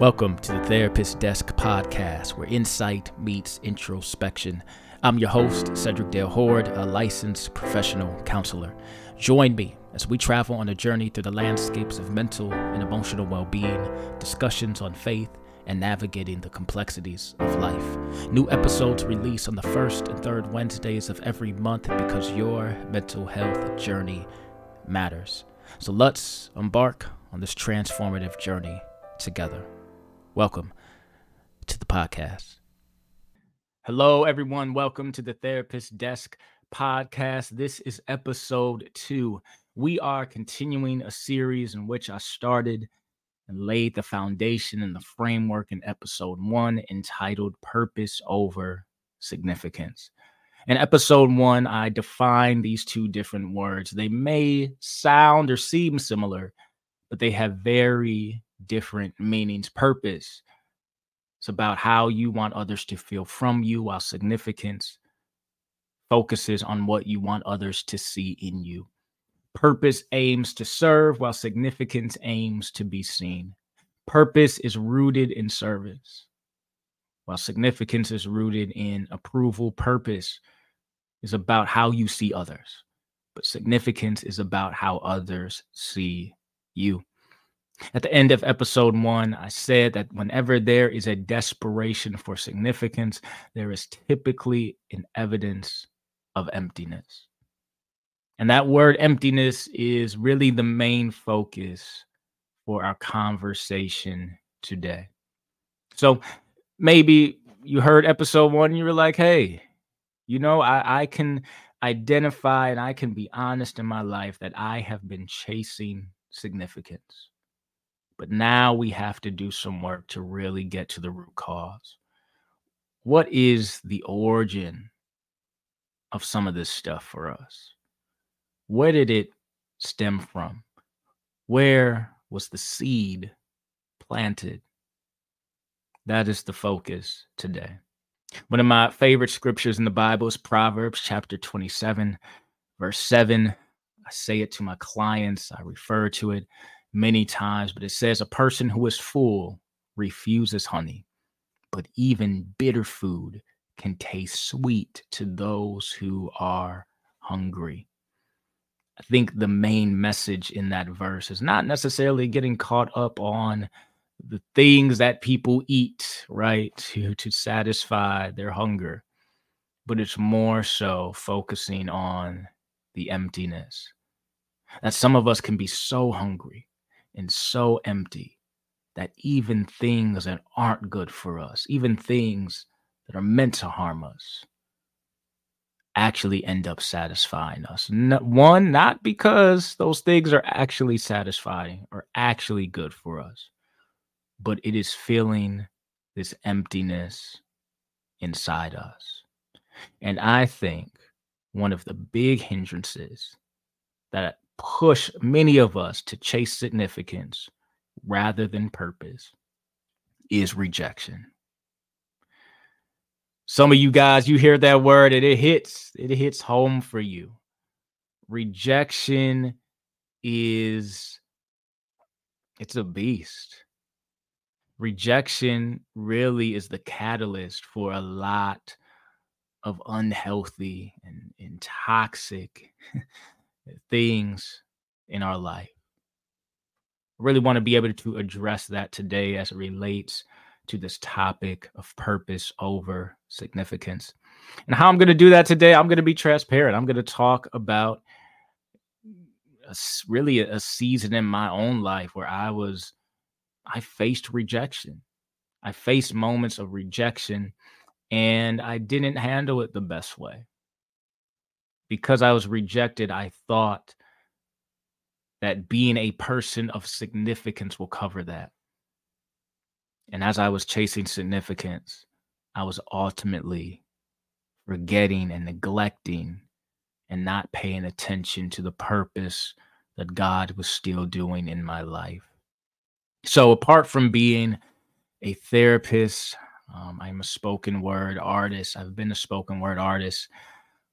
Welcome to the Therapist Desk podcast, where insight meets introspection. I'm your host, Cedric Dale Horde, a licensed professional counselor. Join me as we travel on a journey through the landscapes of mental and emotional well being, discussions on faith, and navigating the complexities of life. New episodes release on the first and third Wednesdays of every month because your mental health journey matters. So let's embark on this transformative journey together. Welcome to the podcast. Hello, everyone. Welcome to the Therapist Desk podcast. This is episode two. We are continuing a series in which I started and laid the foundation and the framework in episode one entitled Purpose Over Significance. In episode one, I defined these two different words. They may sound or seem similar, but they have very different meanings. Purpose. It's about how you want others to feel from you, while significance focuses on what you want others to see in you. Purpose aims to serve, while significance aims to be seen. Purpose is rooted in service, while significance is rooted in approval. Purpose is about how you see others, but significance is about how others see you. At the end of episode one, I said that whenever there is a desperation for significance, there is typically an evidence of emptiness. And that word emptiness is really the main focus for our conversation today. So maybe you heard episode one you were like, hey, you know, I, I can identify and I can be honest in my life that I have been chasing significance. But now we have to do some work to really get to the root cause. What is the origin of some of this stuff for us? Where did it stem from? Where was the seed planted? That is the focus today. One of my favorite scriptures in the Bible is Proverbs chapter 27, verse 7. I say it to my clients, I refer to it many times, but it says, A person who is full refuses honey, but even bitter food can taste sweet to those who are hungry. I think the main message in that verse is not necessarily getting caught up on the things that people eat, right, to, to satisfy their hunger, but it's more so focusing on the emptiness. That some of us can be so hungry and so empty that even things that aren't good for us, even things that are meant to harm us, actually end up satisfying us. No, one, not because those things are actually satisfying or actually good for us, but it is filling this emptiness inside us. And I think one of the big hindrances that push many of us to chase significance rather than purpose is rejection. Some of you guys, you hear that word and it hits, it hits home for you. Rejection is it's a beast. Rejection really is the catalyst for a lot of unhealthy and, and toxic things in our life. I really want to be able to address that today as it relates to this topic of purpose over significance. And how I'm going to do that today, I'm going to be transparent. I'm going to talk about a, really a season in my own life where I was, I faced rejection. I faced moments of rejection and I didn't handle it the best way because I was rejected, I thought that being a person of significance will cover that. And as I was chasing significance, I was ultimately forgetting and neglecting and not paying attention to the purpose that God was still doing in my life. So, apart from being a therapist, um, I'm a spoken word artist. I've been a spoken word artist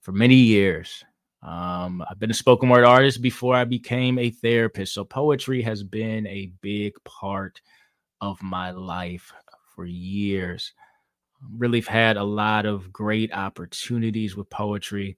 for many years. Um, I've been a spoken word artist before I became a therapist. So poetry has been a big part of my life for years. Really had a lot of great opportunities with poetry.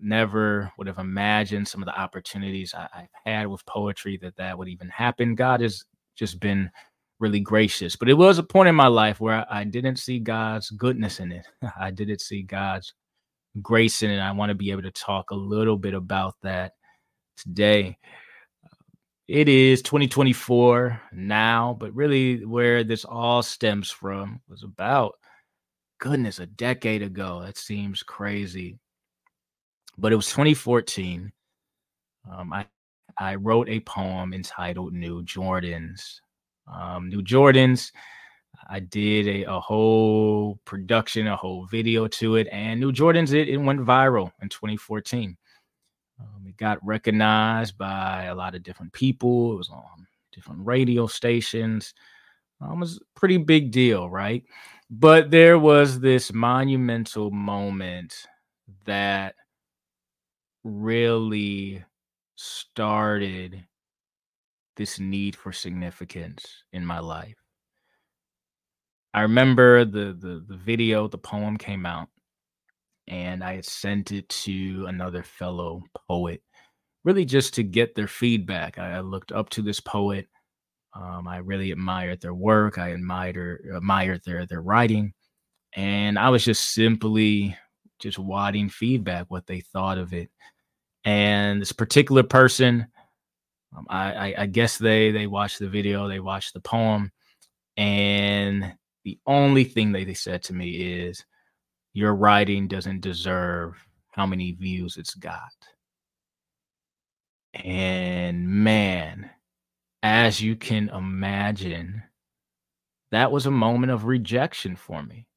Never would have imagined some of the opportunities I, have had with poetry that that would even happen. God has just been really gracious, but it was a point in my life where I, I didn't see God's goodness in it. I didn't see God's grace and. I want to be able to talk a little bit about that today. It is 2024 now, but really where this all stems from was about goodness, a decade ago. That seems crazy. But it was 2014. Um, I I wrote a poem entitled New Jordans. Um, New Jordans. I did a, a whole production, a whole video to it, and New Jordans, it, it went viral in 2014. Um, it got recognized by a lot of different people. It was on different radio stations. Um, it was a pretty big deal, right? But there was this monumental moment that really started this need for significance in my life. I remember the the the video, the poem came out, and I sent it to another fellow poet, really just to get their feedback. I, I looked up to this poet. Um, I really admired their work. I admired admired their their writing, and I was just simply just wanting feedback, what they thought of it. And this particular person, um, I, I, I guess they they watched the video, they watched the poem, and the only thing that they said to me is, your writing doesn't deserve how many views it's got. And man, as you can imagine, that was a moment of rejection for me.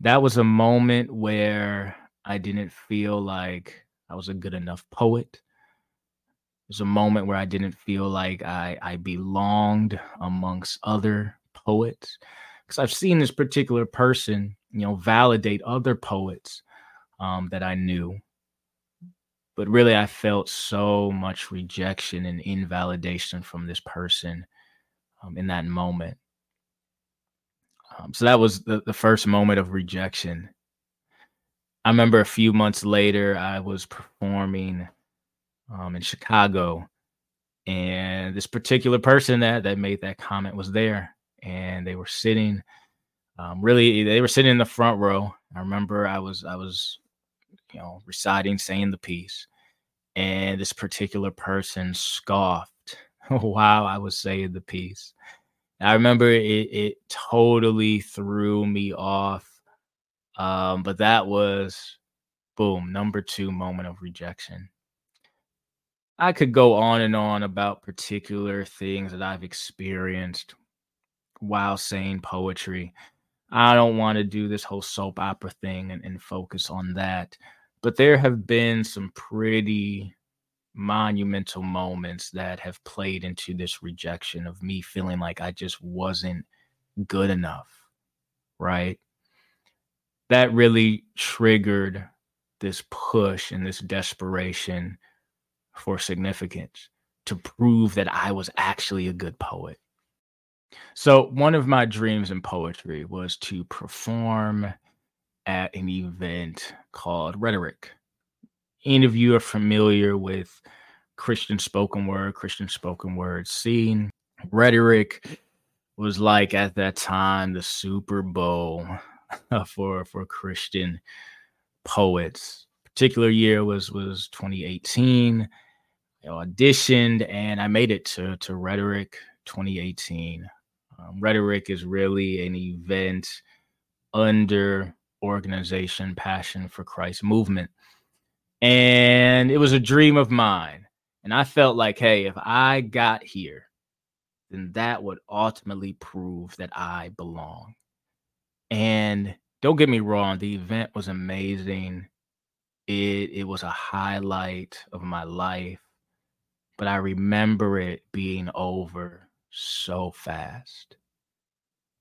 That was a moment where I didn't feel like I was a good enough poet. It was a moment where I didn't feel like I, I belonged amongst other poets. Because I've seen this particular person you know, validate other poets um, that I knew. But really, I felt so much rejection and invalidation from this person um, in that moment. Um, so that was the, the first moment of rejection. I remember a few months later, I was performing um, in Chicago, and this particular person that that made that comment was there, and they were sitting um, really they were sitting in the front row. I remember I was I was you know reciting, saying the piece, and this particular person scoffed while I was saying the piece. I remember it it totally threw me off. Um, but that was boom, number two moment of rejection. I could go on and on about particular things that I've experienced while saying poetry. I don't want to do this whole soap opera thing and, and focus on that. But there have been some pretty monumental moments that have played into this rejection of me feeling like I just wasn't good enough. Right. That really triggered this push and this desperation for significance to prove that I was actually a good poet. So, one of my dreams in poetry was to perform at an event called Rhetoric. Any of you are familiar with Christian spoken word, Christian spoken word scene. Rhetoric was like at that time the Super Bowl for for Christian poets. Particular year was was 2018. I auditioned and I made it to to Rhetoric 2018. Um, Rhetoric is really an event under organization Passion for Christ movement. And it was a dream of mine. And I felt like, hey, if I got here, then that would ultimately prove that I belong. And don't get me wrong, the event was amazing. It it was a highlight of my life, but I remember it being over so fast.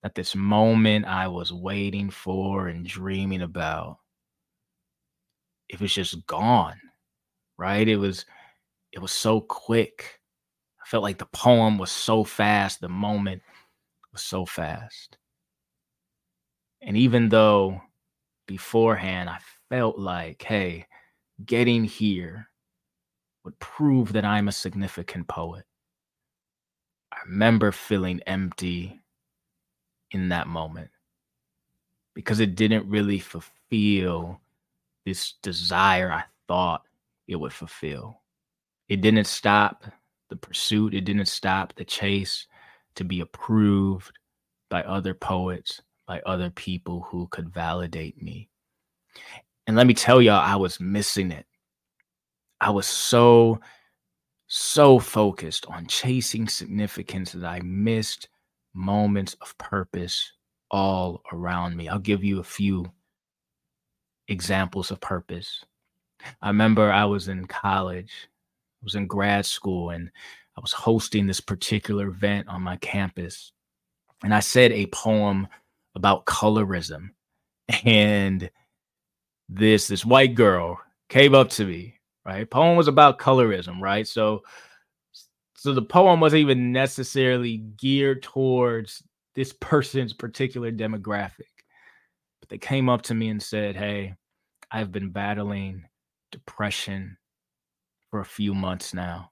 At this moment I was waiting for and dreaming about, it was just gone, right? It was it was so quick. I felt like the poem was so fast, the moment was so fast. And even though beforehand I felt like, hey, getting here would prove that I'm a significant poet, I remember feeling empty in that moment because it didn't really fulfill this desire I thought it would fulfill. It didn't stop the pursuit, it didn't stop the chase to be approved by other poets, by other people who could validate me. And let me tell y'all, I was missing it. I was so, so focused on chasing significance that I missed moments of purpose all around me. I'll give you a few examples of purpose. I remember I was in college, I was in grad school, and I was hosting this particular event on my campus. And I said a poem about colorism. And this this white girl came up to me, right? Poem was about colorism, right? So so the poem wasn't even necessarily geared towards this person's particular demographic. But they came up to me and said, Hey, I've been battling depression for a few months now.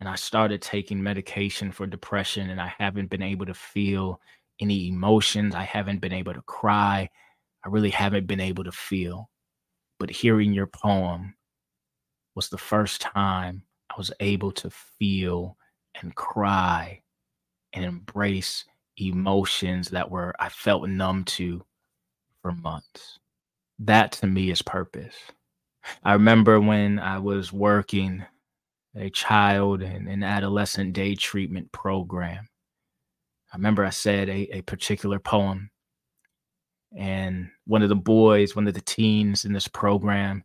And I started taking medication for depression, and I haven't been able to feel any emotions. I haven't been able to cry. I really haven't been able to feel. But hearing your poem was the first time I was able to feel and cry and embrace emotions that were I felt numb to for months. That to me is purpose. I remember when I was working a child and an adolescent day treatment program. I remember I said a, a particular poem, and one of the boys, one of the teens in this program,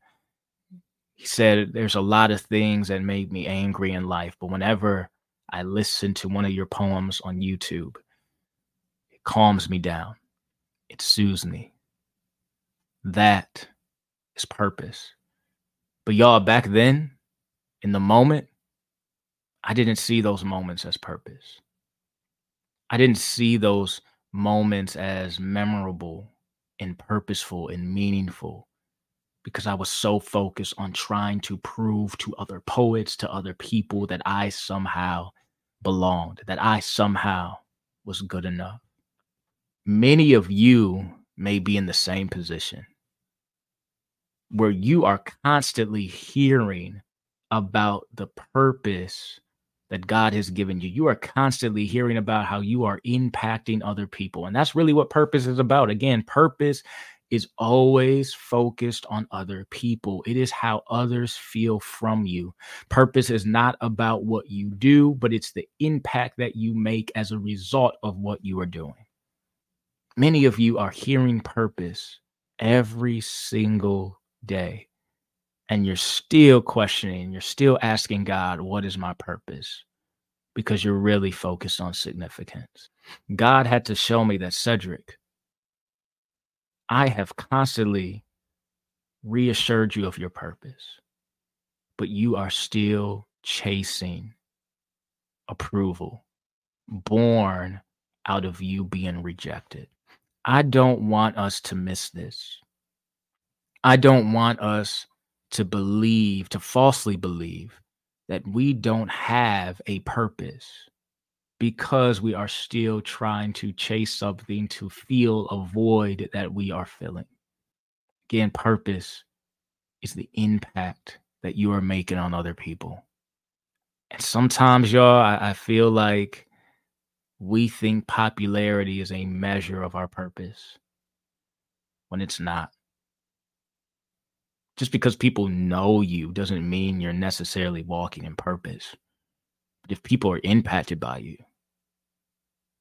he said, There's a lot of things that made me angry in life, but whenever I listen to one of your poems on YouTube, it calms me down, it soothes me. That is purpose. But y'all, back then, in the moment, I didn't see those moments as purpose. I didn't see those moments as memorable and purposeful and meaningful because I was so focused on trying to prove to other poets, to other people that I somehow belonged, that I somehow was good enough many of you may be in the same position where you are constantly hearing about the purpose that God has given you. You are constantly hearing about how you are impacting other people. And that's really what purpose is about. Again, purpose is always focused on other people. It is how others feel from you. Purpose is not about what you do, but it's the impact that you make as a result of what you are doing many of you are hearing purpose every single day and you're still questioning, you're still asking God, what is my purpose? Because you're really focused on significance. God had to show me that, Cedric, I have constantly reassured you of your purpose, but you are still chasing approval, born out of you being rejected. I don't want us to miss this. I don't want us to believe, to falsely believe that we don't have a purpose because we are still trying to chase something to feel a void that we are filling. Again, purpose is the impact that you are making on other people. And sometimes, y'all, I, I feel like we think popularity is a measure of our purpose when it's not. Just because people know you doesn't mean you're necessarily walking in purpose. But if people are impacted by you,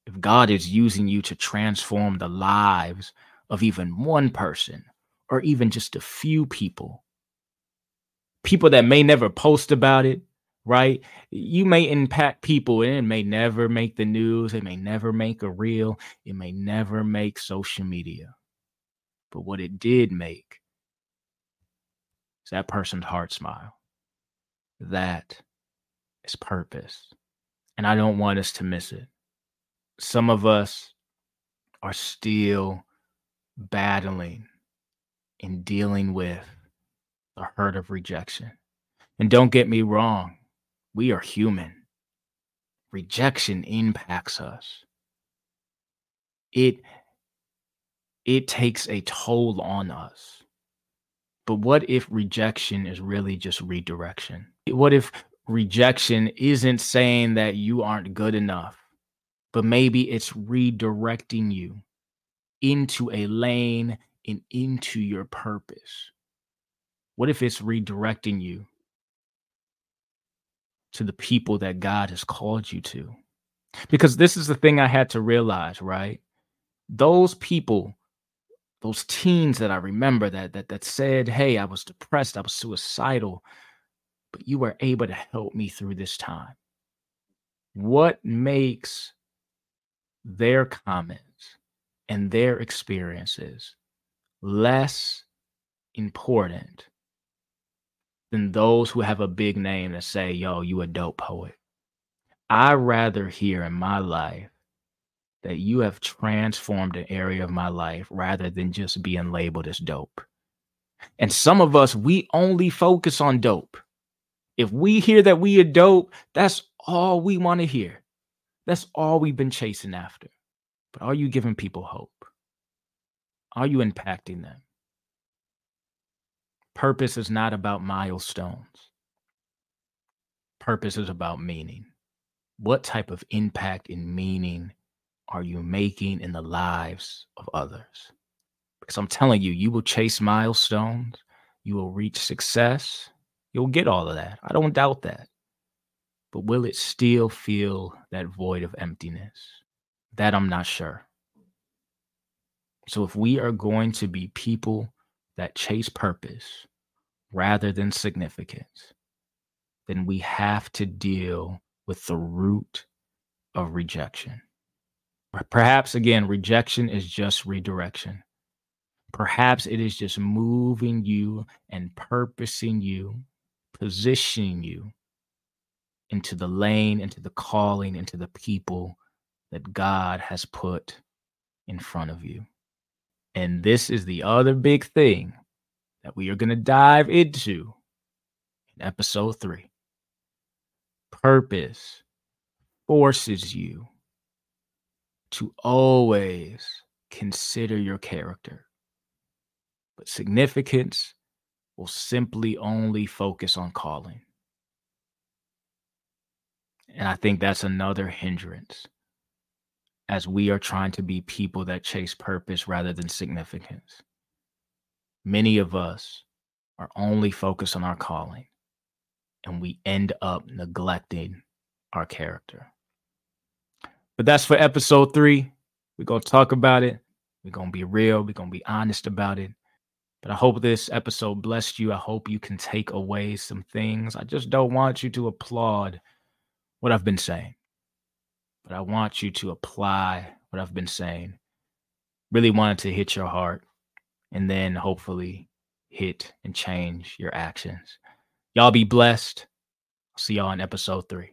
if God is using you to transform the lives of even one person or even just a few people, people that may never post about it, right? You may impact people and it may never make the news, it may never make a reel, it may never make social media. But what it did make is that person's heart smile. That is purpose. And I don't want us to miss it. Some of us are still battling and dealing with the hurt of rejection. And don't get me wrong, we are human. Rejection impacts us. It it takes a toll on us. But what if rejection is really just redirection? What if rejection isn't saying that you aren't good enough, but maybe it's redirecting you into a lane and into your purpose? What if it's redirecting you to the people that God has called you to? Because this is the thing I had to realize, right? Those people, those teens that I remember that that that said, "Hey, I was depressed, I was suicidal, but you were able to help me through this time." What makes their comments and their experiences less important than those who have a big name that say, yo, you a dope poet. I rather hear in my life that you have transformed an area of my life rather than just being labeled as dope. And some of us, we only focus on dope. If we hear that we are dope, that's all we want to hear. That's all we've been chasing after. But are you giving people hope? Are you impacting them? Purpose is not about milestones. Purpose is about meaning. What type of impact and meaning are you making in the lives of others? Because I'm telling you, you will chase milestones, you will reach success, you'll get all of that. I don't doubt that. But will it still feel that void of emptiness? That I'm not sure. So if we are going to be people that chase purpose rather than significance, then we have to deal with the root of rejection. Perhaps, again, rejection is just redirection. Perhaps it is just moving you and purposing you, positioning you into the lane, into the calling, into the people that God has put in front of you. And this is the other big thing that we are going to dive into in episode three. Purpose forces you to always consider your character, but significance will simply only focus on calling. And I think that's another hindrance as we are trying to be people that chase purpose rather than significance. Many of us are only focused on our calling, and we end up neglecting our character. But that's for episode three. We're going to talk about it. We're going to be real. We're going to be honest about it. But I hope this episode blessed you. I hope you can take away some things. I just don't want you to applaud what I've been saying but I want you to apply what I've been saying. Really wanted to hit your heart and then hopefully hit and change your actions. Y'all be blessed. I'll see y'all in episode three.